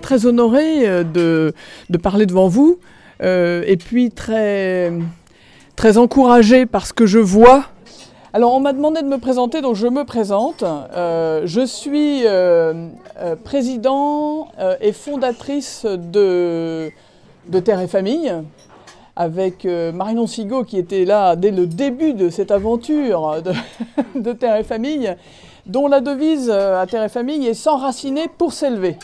très, honorée euh, de, parler devant vous euh, et puis très, très encouragée par ce que je vois. Alors on m'a demandé de me présenter, donc je me présente. Euh, je suis président et fondatrice de, Terre et Famille avec Marion Sigaud qui était là dès le début de cette aventure de, de Terre et Famille, dont la devise à Terre et Famille est s'enraciner pour s'élever.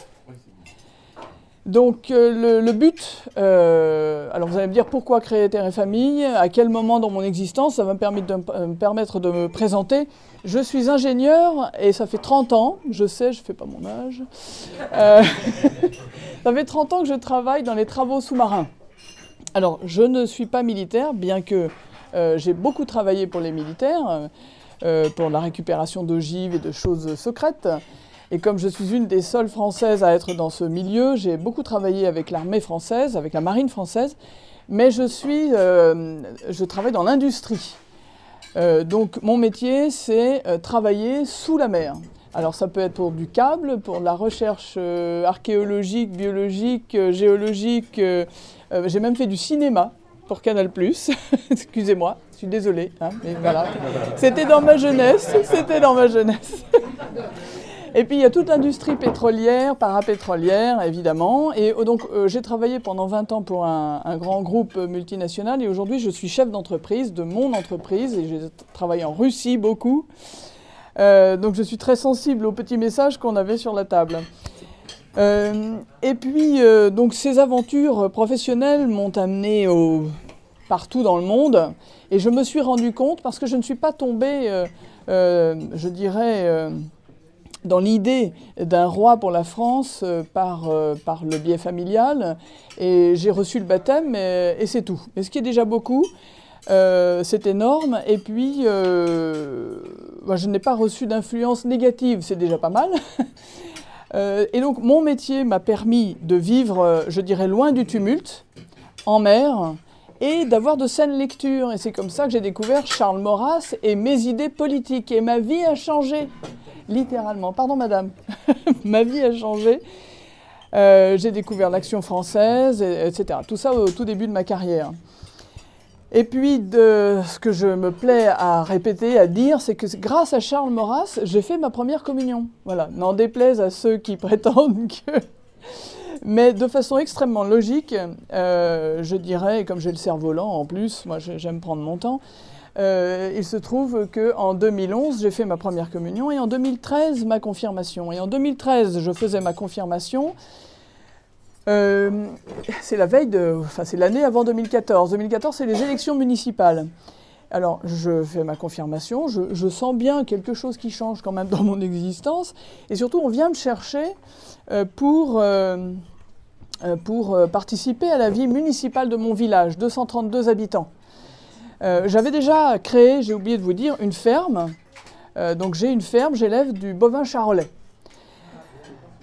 Donc euh, le, but, euh, alors vous allez me dire pourquoi créer Terre et Famille, à quel moment dans mon existence, ça va me permettre de, me- euh, présenter. Je suis ingénieur et ça fait 30 ans, je sais, je ne fais pas mon âge, ça fait 30 ans que je travaille dans les travaux sous-marins. Alors je ne suis pas militaire, bien que j'ai beaucoup travaillé pour les militaires, pour la récupération d'ogives et de choses secrètes. Et comme je suis une des seules Françaises à être dans ce milieu, j'ai beaucoup travaillé avec l'armée française, avec la marine française, mais je, suis, euh, je travaille dans l'industrie. Euh, donc mon métier, c'est euh, travailler sous la mer. Alors ça peut être pour du câble, pour de la recherche archéologique, biologique, géologique. j'ai même fait du cinéma pour Canal+. Excusez-moi, je suis désolée, hein, mais voilà. C'était dans ma jeunesse, c'était dans ma jeunesse. Et puis il y a toute l'industrie pétrolière, parapétrolière évidemment. Et euh, donc euh, j'ai travaillé pendant 20 ans pour un, grand groupe euh, multinational et aujourd'hui je suis chef d'entreprise de mon entreprise et j'ai travaillé en Russie beaucoup. Donc je suis très sensible aux petits messages qu'on avait sur la table. Et puis donc ces aventures professionnelles m'ont amené au- partout dans le monde et je me suis rendu compte parce que je ne suis pas tombée, je dirais. Dans l'idée d'un roi pour la France euh, par, euh, par le biais familial. Et j'ai reçu le baptême et, et c'est tout. Mais ce qui est déjà beaucoup, euh, c'est énorme. Et puis, je n'ai pas reçu d'influence négative, c'est déjà pas mal. Et donc, mon métier m'a permis de vivre, je dirais, loin du tumulte, en mer, et d'avoir de saines lectures. Et c'est comme ça que j'ai découvert Charles Maurras et mes idées politiques. Et ma vie a changé, littéralement. Pardon, madame. ma vie a changé. Euh, j'ai découvert l'action française, et- etc. Tout ça au tout début de ma carrière. Et puis, ce que je me plais à répéter, à dire, c'est que grâce à Charles Maurras, j'ai fait ma première communion. Voilà, n'en déplaise à ceux qui prétendent que... Mais de façon extrêmement logique, euh, je dirais, comme j'ai le cerveau lent en plus, moi j'ai- j'aime prendre mon temps, euh, il se trouve qu'en 2011, j'ai fait ma première communion et en 2013, ma confirmation. Et en 2013, je faisais ma confirmation. Euh, c'est la veille de. Enfin, c'est l'année avant 2014. 2014, c'est les élections municipales. Alors, je fais ma confirmation, je, sens bien quelque chose qui change quand même dans mon existence. Et surtout, on vient me chercher euh, pour. pour participer à la vie municipale de mon village, 232 habitants. Euh, J'avais déjà créé, j'ai oublié de vous dire, une ferme. Euh, donc j'ai une ferme, j'élève du bovin charolais.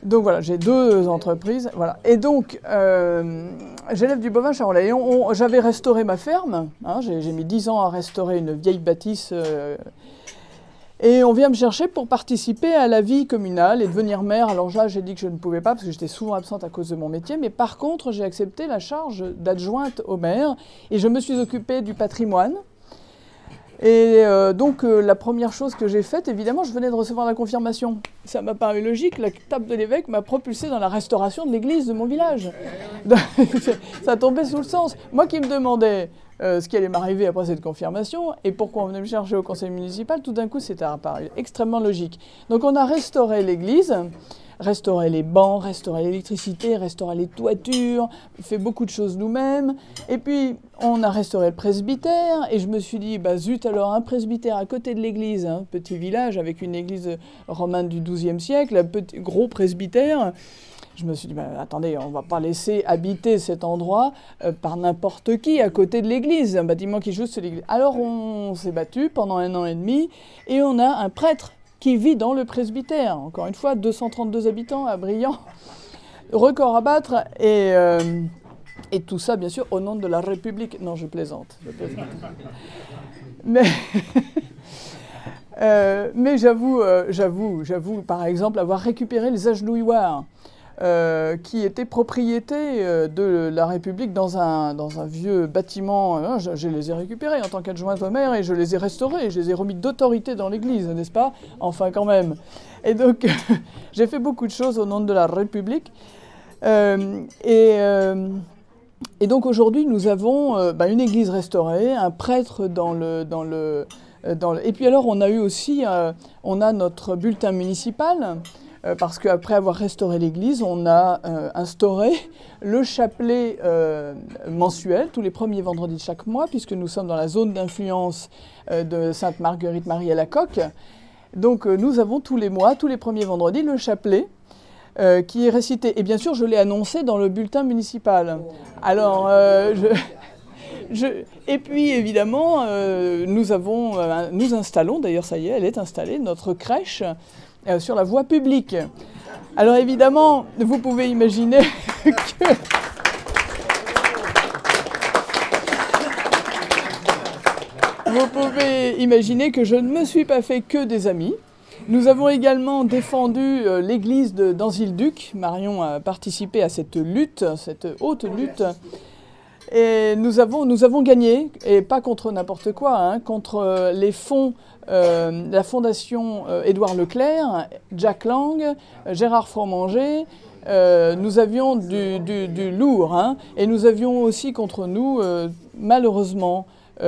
Donc voilà, j'ai deux entreprises. Voilà. Et donc, euh, j'élève du bovin charolais. J'avais restauré ma ferme. hein, j'ai mis 10 ans à restaurer une vieille bâtisse. Et on vient me chercher pour participer à la vie communale et devenir maire. Alors là, j'ai dit que je ne pouvais pas parce que j'étais souvent absente à cause de mon métier. Mais par contre, j'ai accepté la charge d'adjointe au maire et je me suis occupée du patrimoine. Et euh, donc, euh, la première chose que j'ai faite, évidemment, je venais de recevoir la confirmation. Ça m'a paru logique, la table de l'évêque m'a propulsé dans la restauration de l'église de mon village. ça tombait sous le sens. Moi qui me demandais euh, ce qui allait m'arriver après cette confirmation et pourquoi on venait me chercher au conseil municipal, tout d'un coup, c'était apparu extrêmement logique. Donc, on a restauré l'église restaurer les bancs, restaurer l'électricité, restaurer les toitures, fait beaucoup de choses nous-mêmes. Et puis, on a restauré le presbytère, et je me suis dit, bah zut, alors un presbytère à côté de l'église, un petit village avec une église romaine du XIIe siècle, un petit, gros presbytère. Je me suis dit, bah, attendez, on ne va pas laisser habiter cet endroit euh, par n'importe qui à côté de l'église, un bâtiment qui juste sur l'église. Alors on s'est battu pendant un an et demi, et on a un prêtre qui vit dans le presbytère. Encore une fois, 232 habitants à Brillant. Record à battre. Et, euh, et tout ça, bien sûr, au nom de la République. Non, je plaisante. Mais, euh, mais j'avoue, euh, j'avoue, j'avoue, par exemple, avoir récupéré les agenouilloirs. Euh, qui était propriété euh, de la République dans un, dans un vieux bâtiment. Euh, je, les ai récupérés en tant qu'adjointe au maire et je les ai restaurés, je les ai remis d'autorité dans l'Église, n'est-ce pas? Enfin, quand même. Et donc, j'ai fait beaucoup de choses au nom de la République. et, donc, aujourd'hui, nous avons bah, une Église restaurée, un prêtre dans le. Dans le. Et puis alors, on a eu aussi, on a notre bulletin municipal parce qu'après avoir restauré l'église, on a euh, instauré le chapelet euh, mensuel tous les premiers vendredis de chaque mois, puisque nous sommes dans la zone d'influence de Sainte Marguerite Marie à la Coque. Donc nous avons tous les mois, tous les premiers vendredis, le chapelet. qui est récité. Et bien sûr, je l'ai annoncé dans le bulletin municipal. Alors, et puis évidemment, nous, avons, nous installons, d'ailleurs ça y est, elle est installée, notre crèche euh, sur la voie publique. Alors évidemment, vous pouvez imaginer que... Vous pouvez imaginer que je ne me suis pas fait que des amis. Nous avons également défendu euh, l'église Danzil-Duc. Marion a participé à cette lutte, cette haute lutte. Et nous avons, nous avons gagné, et pas contre n'importe quoi, hein, contre euh, les fonds euh, la fondation euh, Édouard Leclerc, Jack Lang, Gérard Fromanger, euh, nous avions du, lourd, hein, et nous avions aussi contre nous, malheureusement, tout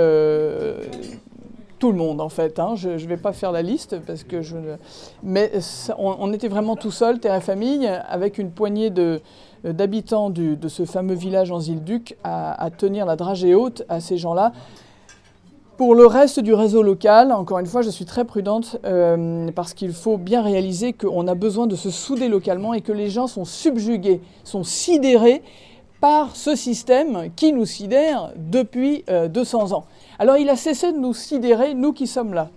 le monde en fait. Hein. Je ne vais pas faire la liste parce que. Mais on, était vraiment tout seul, terre et famille, avec une poignée d'habitants de ce fameux village en Île-Duc à, à, tenir la dragée haute à ces gens-là. Pour le reste du réseau local, encore une fois, je suis très prudente euh, parce qu'il faut bien réaliser qu'on a besoin de se souder localement et que les gens sont subjugués, sont sidérés par ce système qui nous sidère depuis 200 euh, ans. Alors il a cessé de nous sidérer, nous qui sommes là.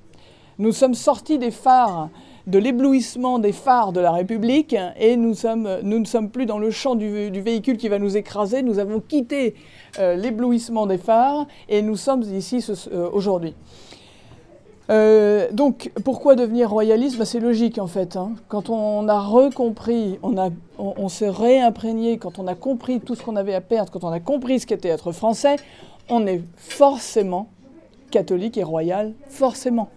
Nous sommes sortis des phares de l'éblouissement des phares de la République et nous, ne sommes plus dans le champ du, véhicule qui va nous écraser. Nous avons quitté euh, l'éblouissement des phares et nous sommes ici euh, aujourd'hui. Euh, donc, pourquoi devenir royaliste? Ben, C'est logique en fait. Hein. Quand on a recompris, on, on, s'est réimprégné, quand on a compris tout ce qu'on avait à perdre, quand on a compris ce qu'était être français, on est forcément catholique et royal, forcément.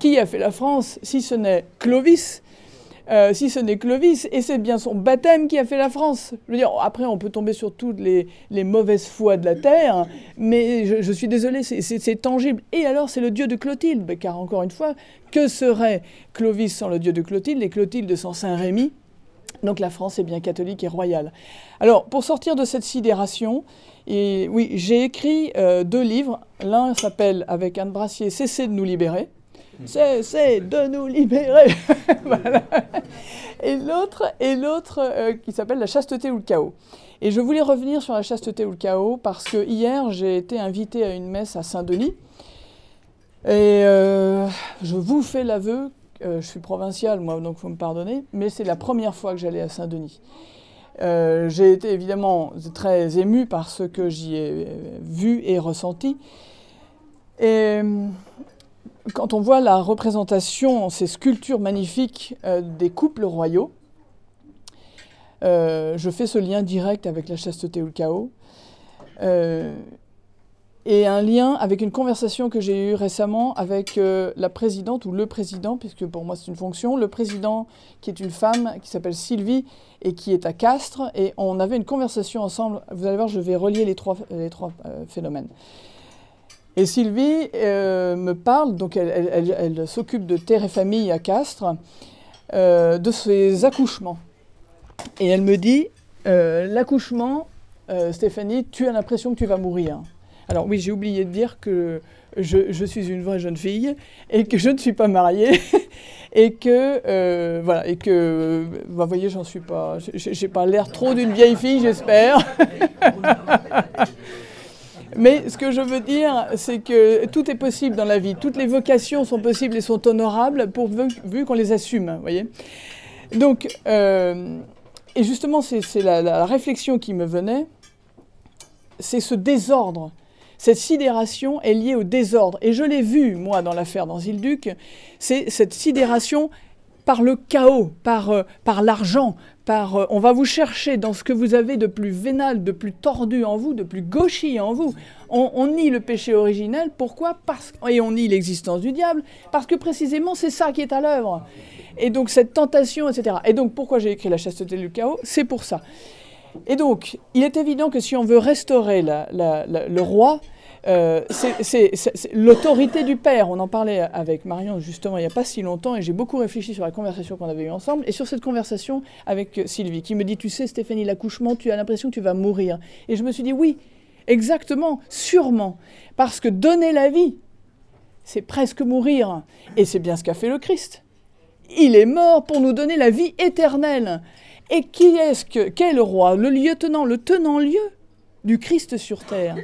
Qui a fait la France si ce n'est Clovis euh, si ce n'est Clovis, et c'est bien son baptême qui a fait la France. Je veux dire, après, on peut tomber sur toutes les, mauvaises foi de la terre, mais je, suis désolé, c'est tangible. Et alors, c'est le dieu de Clotilde, car encore une fois, que serait Clovis sans le dieu de Clotilde et Clotilde sans Saint Rémy? Donc la France est bien catholique et royale. Alors, pour sortir de cette sidération, oui, j'ai écrit euh, deux livres. L'un s'appelle, avec Anne Brassier, Cessez de nous libérer c'est de nous libérer. Et l'autre, et l'autre euh, qui s'appelle la chasteté ou le chaos. Et je voulais revenir sur la chasteté ou le chaos parce que hier j'ai été invité à une messe à Saint-Denis. Et euh, je vous fais l'aveu, euh, je suis provincial moi, donc faut me pardonner, mais c'est la première fois que j'allais à Saint-Denis. j'ai été évidemment très ému par ce que j'y ai vu et ressenti. Et quand on voit la représentation, ces sculptures magnifiques euh, des couples royaux, euh, je fais ce lien direct avec la chasteté ou le chaos. Euh, et un lien avec une conversation que j'ai eue récemment avec la présidente ou le président, puisque pour moi c'est une fonction, le président qui est une femme qui s'appelle Sylvie et qui est à Castres. Et on avait une conversation ensemble. Vous allez voir, je vais relier les trois, les trois phénomènes. Et Sylvie euh, me parle, donc elle, s'occupe de terre et famille à Castres, euh, de ses accouchements. Et elle me dit, euh, l'accouchement, Stéphanie, tu as l'impression que tu vas mourir. Alors oui, j'ai oublié de dire que je, suis une vraie jeune fille et que je ne suis pas mariée et que voilà et que vous voyez, j'en suis pas, j'ai pas l'air trop d'une vieille fille, j'espère. Mais ce que je veux dire, c'est que tout est possible dans la vie. Toutes les vocations sont possibles et sont honorables pourvu vu qu'on les assume. Voyez Donc, euh, et justement, c'est la, réflexion qui me venait, c'est ce désordre. Cette sidération est liée au désordre. Et je l'ai vu, moi, dans l'affaire d'Anzil-Duc, c'est cette sidération par le chaos, par, euh, par l'argent, euh, on va vous chercher dans ce que vous avez de plus vénal, de plus tordu en vous, de plus gauchy en vous. On, nie le péché originel, pourquoi? Parce, Et on nie l'existence du diable, parce que précisément c'est ça qui est à l'œuvre. Et donc cette tentation, etc. Et donc pourquoi j'ai écrit La chasteté du chaos C'est pour ça. Et donc, il est évident que si on veut restaurer le roi, euh, c'est l'autorité du père. On en parlait avec Marion justement il n'y a pas si longtemps et j'ai beaucoup réfléchi sur la conversation qu'on avait eue ensemble et sur cette conversation avec Sylvie qui me dit, tu sais Stéphanie, l'accouchement, tu as l'impression que tu vas mourir. Et je me suis dit, oui, exactement, sûrement, parce que donner la vie, c'est presque mourir. Et c'est bien ce qu'a fait le Christ. Il est mort pour nous donner la vie éternelle. Et qui est-ce que, quel roi? Le lieutenant, le tenant-lieu? Du Christ sur terre.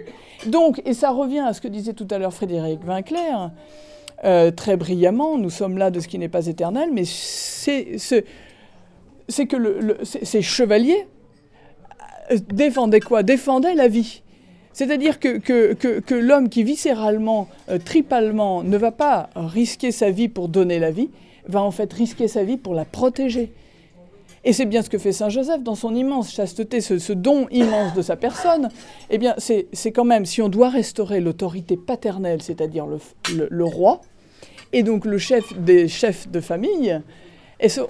Donc, et ça revient à ce que disait tout à l'heure Frédéric Vinclair, euh, très brillamment, nous sommes là de ce qui n'est pas éternel, mais c'est que ces chevaliers euh, défendaient quoi? Défendaient la vie. C'est-à-dire que, que, l'homme qui viscéralement, euh, tripalement, ne va pas risquer sa vie pour donner la vie, va en fait risquer sa vie pour la protéger. Et c'est bien ce que fait Saint Joseph dans son immense chasteté, ce, don immense de sa personne. Eh bien, c'est quand même, si on doit restaurer l'autorité paternelle, c'est-à-dire le, roi, et donc le chef des chefs de famille,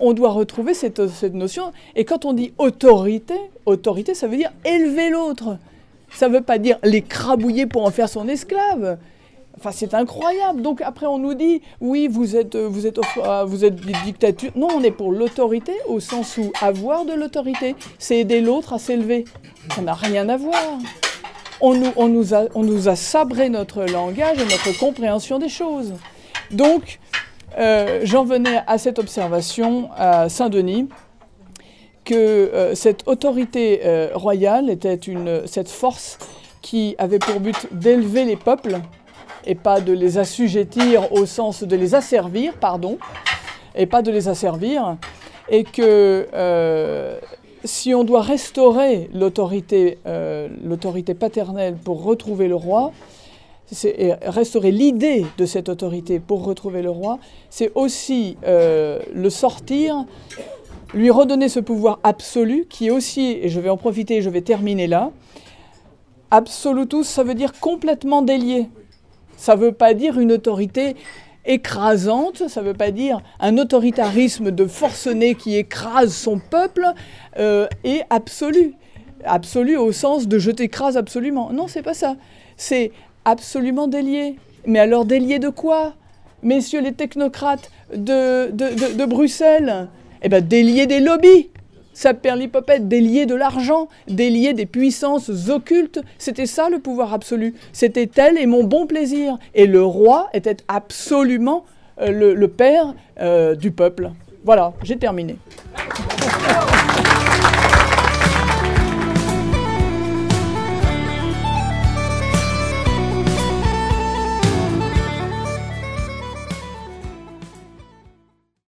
on doit retrouver cette, cette, notion? Et quand on dit autorité, autorité, ça veut dire élever l'autre. Ça ne veut pas dire l'écrabouiller pour en faire son esclave. C'est incroyable. Donc après, on nous dit, oui, vous êtes, euh, euh, vous êtes des dictatures. Non, on est pour l'autorité au sens où avoir de l'autorité, c'est aider l'autre à s'élever. Ça n'a rien à voir. On nous, a, sabré notre langage et notre compréhension des choses. Donc, euh, j'en venais à cette observation à Saint-Denis que cette autorité royale était cette force qui avait pour but d'élever les peuples et pas de les assujettir au sens de les asservir, pardon, et pas de les asservir, et que euh, si on doit restaurer l'autorité euh, l'autorité paternelle pour retrouver le roi, et restaurer l'idée de cette autorité pour retrouver le roi, c'est aussi euh, le sortir, lui redonner ce pouvoir absolu qui est aussi, et je vais en profiter, je vais terminer là, absolutus, ça veut dire complètement délié. Ça ne veut pas dire une autorité écrasante, ça ne veut pas dire un autoritarisme de forcené qui écrase son peuple euh, et absolu. Absolu au sens de je t'écrase absolument. Non, c'est pas ça. C'est absolument délié. Mais alors délié de quoi? Messieurs les technocrates de, de, de Bruxelles? Eh bien délié des lobbies ça perlipopette, délier de l'argent, délier des puissances occultes. C'était ça le pouvoir absolu. C'était elle et mon bon plaisir. Et le roi était absolument euh, le, père euh, du peuple. Voilà, j'ai terminé.